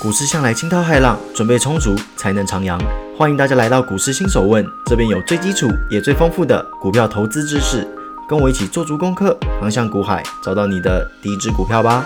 股市向来惊涛骇浪，准备充足才能徜徉。欢迎大家来到股市新手问，这边有最基础也最丰富的股票投资知识，跟我一起做足功课，航向股海，找到你的第一只股票吧。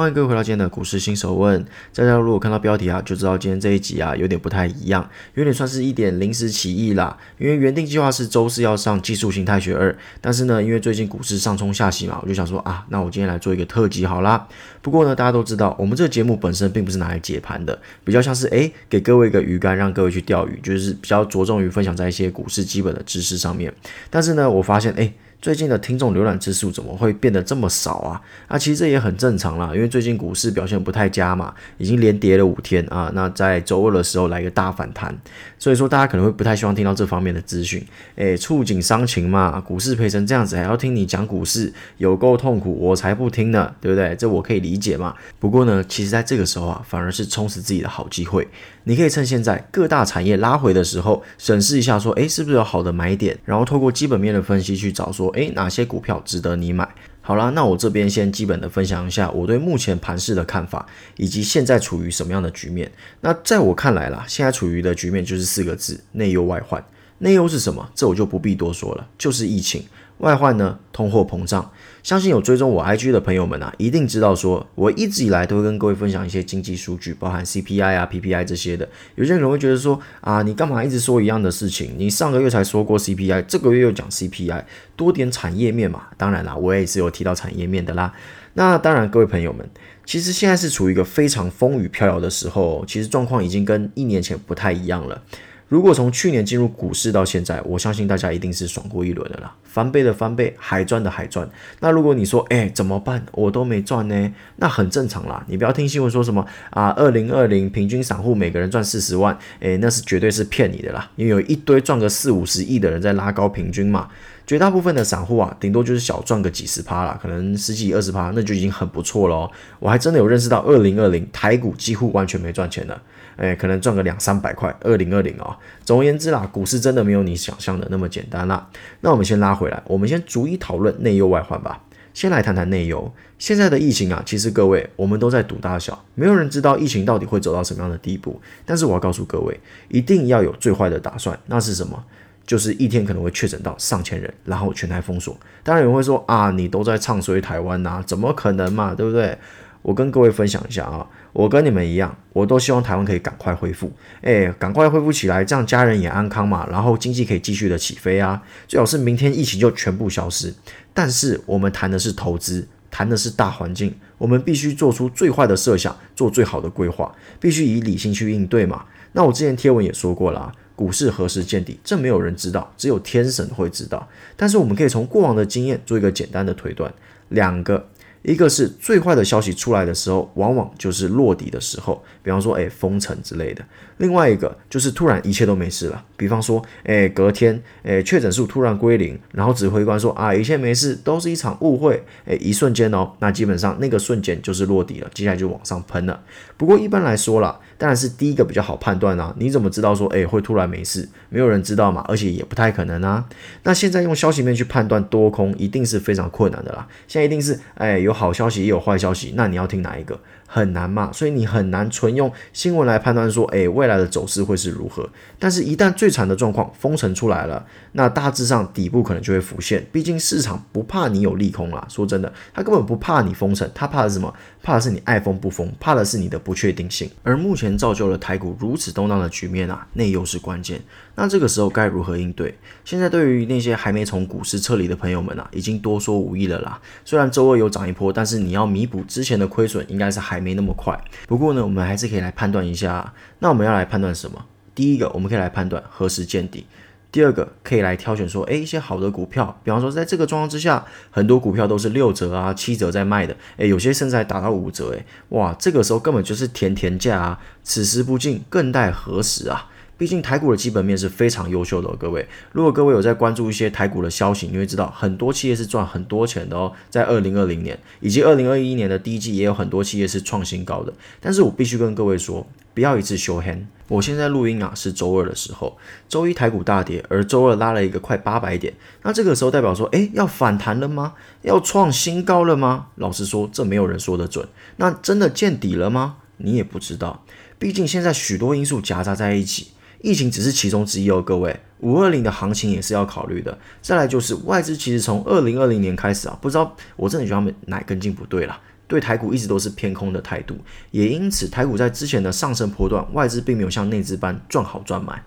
欢迎各位回到今天的股市新手问。大家如果看到标题啊，就知道今天这一集啊有点不太一样，有点算是一点临时起意啦。因为原定计划是周四要上技术形态学二，但是呢，因为最近股市上冲下洗嘛，我就想说啊，那我今天来做一个特辑好啦。不过呢，大家都知道，我们这个节目本身并不是拿来解盘的，比较像是诶给各位一个鱼竿，让各位去钓鱼，就是比较着重于分享在一些股市基本的知识上面。但是呢，我发现诶。最近的听众浏览次数怎么会变得这么少啊？啊，其实这也很正常啦，因为最近股市表现不太佳嘛，已经连跌了五天啊。那在周二的时候来个大反弹，所以说大家可能会不太希望听到这方面的资讯。诶，触景伤情嘛，股市赔成这样子，还要听你讲股市，有够痛苦，我才不听呢，对不对？这我可以理解嘛。不过呢，其实在这个时候啊，反而是充实自己的好机会。你可以趁现在各大产业拉回的时候，审视一下，说，诶，是不是有好的买点？然后透过基本面的分析去找，说，诶，哪些股票值得你买？好啦，那我这边先基本的分享一下我对目前盘势的看法，以及现在处于什么样的局面。那在我看来啦，现在处于的局面就是四个字：内忧外患。内忧是什么？这我就不必多说了，就是疫情。外患呢，通货膨胀。相信有追踪我 IG 的朋友们啊，一定知道说，我一直以来都会跟各位分享一些经济数据，包含 CPI 啊、PPI 这些的。有些人可能会觉得说，啊，你干嘛一直说一样的事情？你上个月才说过 CPI，这个月又讲 CPI，多点产业面嘛。当然啦，我也是有提到产业面的啦。那当然，各位朋友们，其实现在是处于一个非常风雨飘摇的时候，其实状况已经跟一年前不太一样了。如果从去年进入股市到现在，我相信大家一定是爽过一轮的啦，翻倍的翻倍，海赚的海赚。那如果你说，哎，怎么办？我都没赚呢？那很正常啦。你不要听新闻说什么啊，二零二零平均散户每个人赚四十万，哎，那是绝对是骗你的啦。因为有一堆赚个四五十亿的人在拉高平均嘛，绝大部分的散户啊，顶多就是小赚个几十趴啦，可能十几二十趴，那就已经很不错喽。我还真的有认识到，二零二零台股几乎完全没赚钱的。哎，可能赚个两三百块，二零二零哦。总而言之啦，股市真的没有你想象的那么简单啦。那我们先拉回来，我们先逐一讨论内忧外患吧。先来谈谈内忧。现在的疫情啊，其实各位我们都在赌大小，没有人知道疫情到底会走到什么样的地步。但是我要告诉各位，一定要有最坏的打算。那是什么？就是一天可能会确诊到上千人，然后全台封锁。当然有人会说啊，你都在唱衰台湾呐，怎么可能嘛，对不对？我跟各位分享一下啊，我跟你们一样，我都希望台湾可以赶快恢复，哎，赶快恢复起来，这样家人也安康嘛，然后经济可以继续的起飞啊，最好是明天疫情就全部消失。但是我们谈的是投资，谈的是大环境，我们必须做出最坏的设想，做最好的规划，必须以理性去应对嘛。那我之前贴文也说过了，股市何时见底，这没有人知道，只有天神会知道。但是我们可以从过往的经验做一个简单的推断，两个。一个是最坏的消息出来的时候，往往就是落底的时候，比方说，哎，封城之类的。另外一个就是突然一切都没事了，比方说，哎，隔天，哎，确诊数突然归零，然后指挥官说啊，一切没事，都是一场误会，哎，一瞬间哦，那基本上那个瞬间就是落底了，接下来就往上喷了。不过一般来说啦，当然是第一个比较好判断啊。你怎么知道说，哎，会突然没事？没有人知道嘛，而且也不太可能啊。那现在用消息面去判断多空，一定是非常困难的啦。现在一定是，哎，有好消息也有坏消息，那你要听哪一个？很难嘛，所以你很难存用新闻来判断说，诶，未来的走势会是如何。但是，一旦最惨的状况封城出来了，那大致上底部可能就会浮现。毕竟市场不怕你有利空啦，说真的，他根本不怕你封城，他怕的是什么？怕的是你爱封不封，怕的是你的不确定性。而目前造就了台股如此动荡的局面啊，内忧是关键。那这个时候该如何应对？现在对于那些还没从股市撤离的朋友们啊，已经多说无益了啦。虽然周二有涨一波，但是你要弥补之前的亏损，应该是还没那么快。不过呢，我们还是可以来判断一下。那我们要来判断什么？第一个，我们可以来判断何时见底；第二个，可以来挑选说，诶，一些好的股票，比方说在这个状况之下，很多股票都是六折啊、七折在卖的，诶，有些甚至还打到五折，诶，哇，这个时候根本就是甜甜价啊！此时不进，更待何时啊？毕竟台股的基本面是非常优秀的，各位。如果各位有在关注一些台股的消息，你会知道很多企业是赚很多钱的哦。在二零二零年以及二零二一年的第一季，也有很多企业是创新高的。但是我必须跟各位说，不要一次修 hand。我现在录音啊是周二的时候，周一台股大跌，而周二拉了一个快八百点。那这个时候代表说，诶，要反弹了吗？要创新高了吗？老实说，这没有人说得准。那真的见底了吗？你也不知道。毕竟现在许多因素夹杂在一起，疫情只是其中之一哦。各位，五二零的行情也是要考虑的。再来就是外资，其实从二零二零年开始啊，不知道我真的觉得他们哪根筋不对了。对台股一直都是偏空的态度，也因此台股在之前的上升波段，外资并没有像内资般赚好赚满。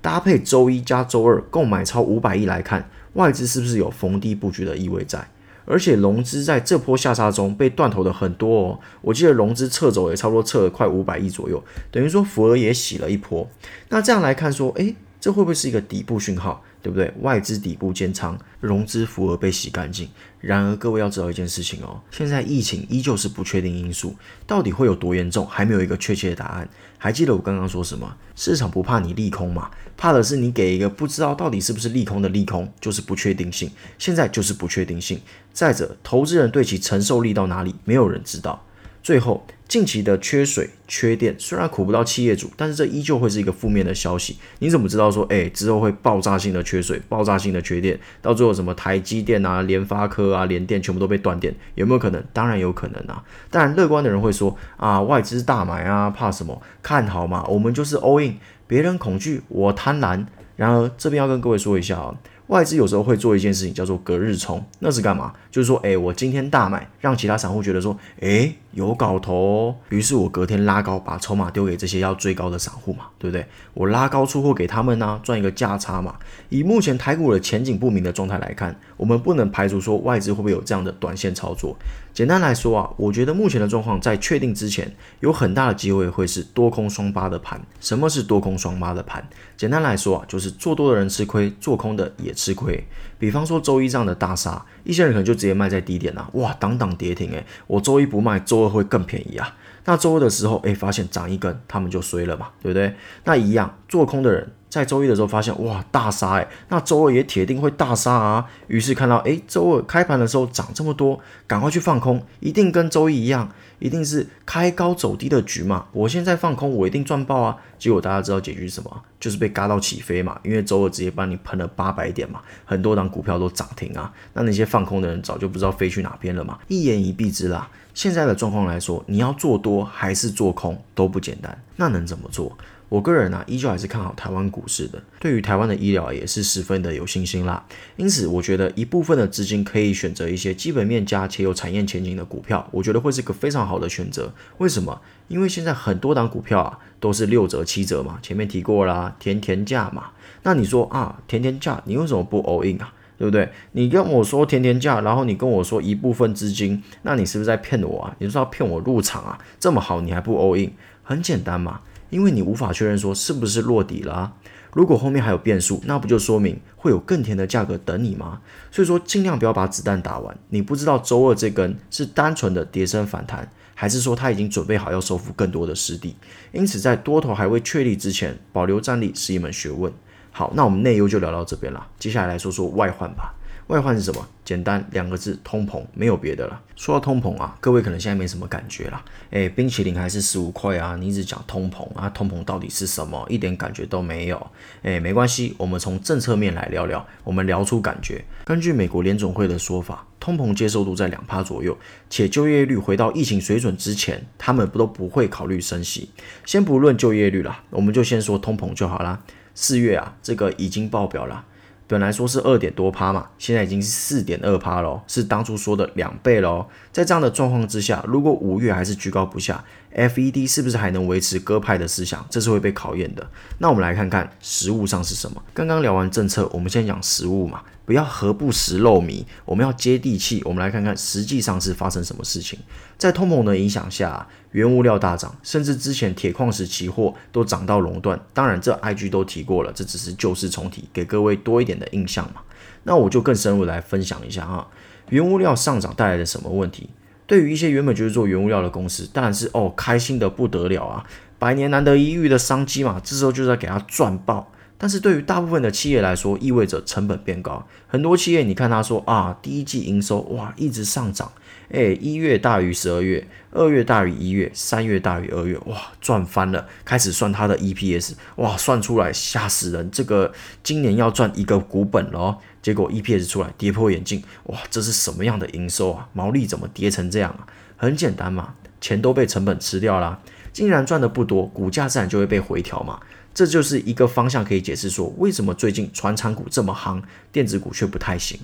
搭配周一加周二购买超五百亿来看，外资是不是有逢低布局的意味在？而且融资在这波下杀中被断头的很多哦，我记得融资撤走也差不多撤了快五百亿左右，等于说福尔也洗了一波。那这样来看说，诶，这会不会是一个底部讯号？对不对？外资底部建仓，融资符额被洗干净。然而，各位要知道一件事情哦，现在疫情依旧是不确定因素，到底会有多严重，还没有一个确切的答案。还记得我刚刚说什么？市场不怕你利空嘛，怕的是你给一个不知道到底是不是利空的利空，就是不确定性。现在就是不确定性。再者，投资人对其承受力到哪里，没有人知道。最后。近期的缺水、缺电，虽然苦不到企业主，但是这依旧会是一个负面的消息。你怎么知道说，哎，之后会爆炸性的缺水、爆炸性的缺电，到最后什么台积电啊、联发科啊、联电全部都被断电，有没有可能？当然有可能啊。当然，乐观的人会说，啊，外资大买啊，怕什么？看好嘛，我们就是 all in，别人恐惧，我贪婪。然而，这边要跟各位说一下啊。外资有时候会做一件事情，叫做隔日冲，那是干嘛？就是说，哎，我今天大买，让其他散户觉得说，哎，有搞头，于是我隔天拉高，把筹码丢给这些要追高的散户嘛，对不对？我拉高出货给他们呢，赚一个价差嘛。以目前台股的前景不明的状态来看，我们不能排除说外资会不会有这样的短线操作。简单来说啊，我觉得目前的状况在确定之前，有很大的机会会是多空双八的盘。什么是多空双八的盘？简单来说啊，就是做多的人吃亏，做空的也吃亏。比方说周一这样的大杀，一些人可能就直接卖在低点啊，哇，挡挡跌停诶，我周一不卖，周二会更便宜啊。那周二的时候，诶，发现涨一根，他们就衰了嘛，对不对？那一样，做空的人。在周一的时候发现哇大杀哎，那周二也铁定会大杀啊。于是看到哎周二开盘的时候涨这么多，赶快去放空，一定跟周一一样，一定是开高走低的局嘛。我现在放空，我一定赚爆啊。结果大家知道结局是什么？就是被嘎到起飞嘛。因为周二直接帮你喷了八百点嘛，很多档股票都涨停啊。那那些放空的人早就不知道飞去哪边了嘛。一言以蔽之啦，现在的状况来说，你要做多还是做空都不简单。那能怎么做？我个人呢，依旧还是看好台湾股市的。对于台湾的医疗也是十分的有信心啦。因此，我觉得一部分的资金可以选择一些基本面佳且有产业前景的股票，我觉得会是个非常好的选择。为什么？因为现在很多档股票啊都是六折七折嘛，前面提过啦，甜甜价嘛。那你说啊，甜甜价，你为什么不 all in 啊？对不对？你跟我说甜甜价，然后你跟我说一部分资金，那你是不是在骗我啊？你是要骗我入场啊？这么好，你还不 all in？很简单嘛。因为你无法确认说是不是落底了，如果后面还有变数，那不就说明会有更甜的价格等你吗？所以说尽量不要把子弹打完。你不知道周二这根是单纯的跌升反弹，还是说它已经准备好要收复更多的失地？因此在多头还未确立之前，保留战力是一门学问。好，那我们内忧就聊到这边了，接下来来说说外患吧。外患是什么？简单两个字，通膨，没有别的了。说到通膨啊，各位可能现在没什么感觉啦。诶，冰淇淋还是十五块啊，你一直讲通膨啊，通膨到底是什么？一点感觉都没有。诶，没关系，我们从政策面来聊聊，我们聊出感觉。根据美国联总会的说法，通膨接受度在两趴左右，且就业率回到疫情水准之前，他们不都不会考虑升息。先不论就业率啦，我们就先说通膨就好啦。四月啊，这个已经爆表了。本来说是二点多趴嘛，现在已经是四点二趴喽，是当初说的两倍喽。在这样的状况之下，如果五月还是居高不下，FED 是不是还能维持鸽派的思想？这是会被考验的。那我们来看看实物上是什么。刚刚聊完政策，我们先讲实物嘛。不要何不食肉糜，我们要接地气。我们来看看实际上是发生什么事情。在通膨的影响下，原物料大涨，甚至之前铁矿石期货都涨到熔断。当然，这 IG 都提过了，这只是旧事重提，给各位多一点的印象嘛。那我就更深入来分享一下哈，原物料上涨带来的什么问题？对于一些原本就是做原物料的公司，当然是哦开心的不得了啊。百年难得一遇的商机嘛，这时候就是要给他赚爆。但是对于大部分的企业来说，意味着成本变高。很多企业，你看他说啊，第一季营收哇一直上涨，哎，一月大于十二月，二月大于一月，三月大于二月，哇，赚翻了。开始算他的 EPS，哇，算出来吓死人，这个今年要赚一个股本了。结果 EPS 出来跌破眼镜，哇，这是什么样的营收啊？毛利怎么跌成这样啊？很简单嘛，钱都被成本吃掉了，竟然赚的不多，股价自然就会被回调嘛。这就是一个方向，可以解释说为什么最近传产股这么夯，电子股却不太行。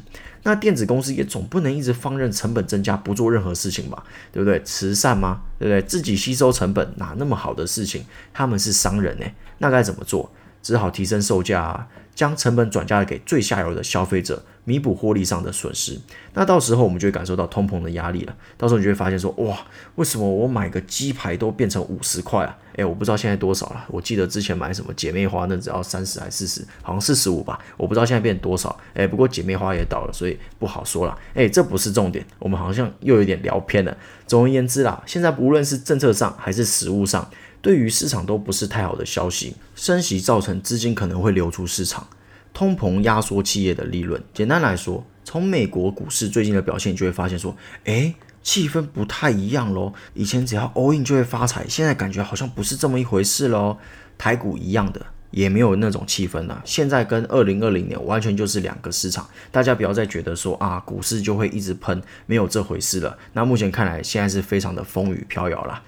那电子公司也总不能一直放任成本增加，不做任何事情吧？对不对？慈善吗？对不对？自己吸收成本哪那么好的事情？他们是商人呢，那该怎么做？只好提升售价啊。将成本转嫁给最下游的消费者，弥补获利上的损失。那到时候我们就会感受到通膨的压力了。到时候你就会发现说，哇，为什么我买个鸡排都变成五十块啊？诶，我不知道现在多少了。我记得之前买什么姐妹花，那只要三十还四十，好像四十五吧。我不知道现在变多少。诶，不过姐妹花也倒了，所以不好说了。诶，这不是重点，我们好像又有点聊偏了。总而言之啦，现在无论是政策上还是实物上。对于市场都不是太好的消息，升息造成资金可能会流出市场，通膨压缩企业的利润。简单来说，从美国股市最近的表现，你就会发现说，诶，气氛不太一样喽。以前只要 all in 就会发财，现在感觉好像不是这么一回事喽。台股一样的，也没有那种气氛了。现在跟二零二零年完全就是两个市场，大家不要再觉得说啊，股市就会一直喷，没有这回事了。那目前看来，现在是非常的风雨飘摇了。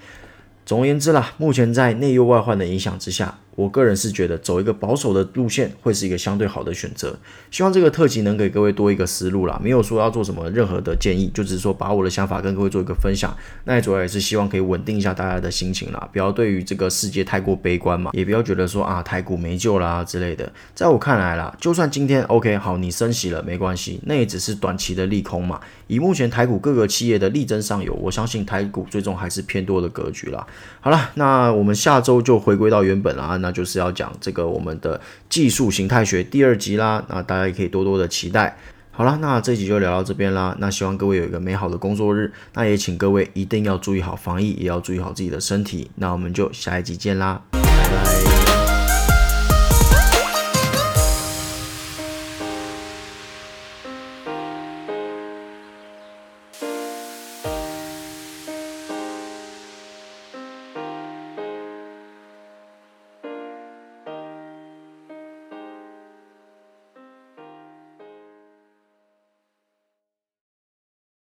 总而言之啦，目前在内忧外患的影响之下。我个人是觉得走一个保守的路线会是一个相对好的选择。希望这个特辑能给各位多一个思路啦，没有说要做什么任何的建议，就只是说把我的想法跟各位做一个分享。那也主要也是希望可以稳定一下大家的心情啦，不要对于这个世界太过悲观嘛，也不要觉得说啊台股没救啦之类的。在我看来啦，就算今天 OK 好，你升息了没关系，那也只是短期的利空嘛。以目前台股各个企业的力争上游，我相信台股最终还是偏多的格局啦。好了，那我们下周就回归到原本啦。那就是要讲这个我们的技术形态学第二集啦，那大家也可以多多的期待。好啦，那这集就聊到这边啦。那希望各位有一个美好的工作日，那也请各位一定要注意好防疫，也要注意好自己的身体。那我们就下一集见啦。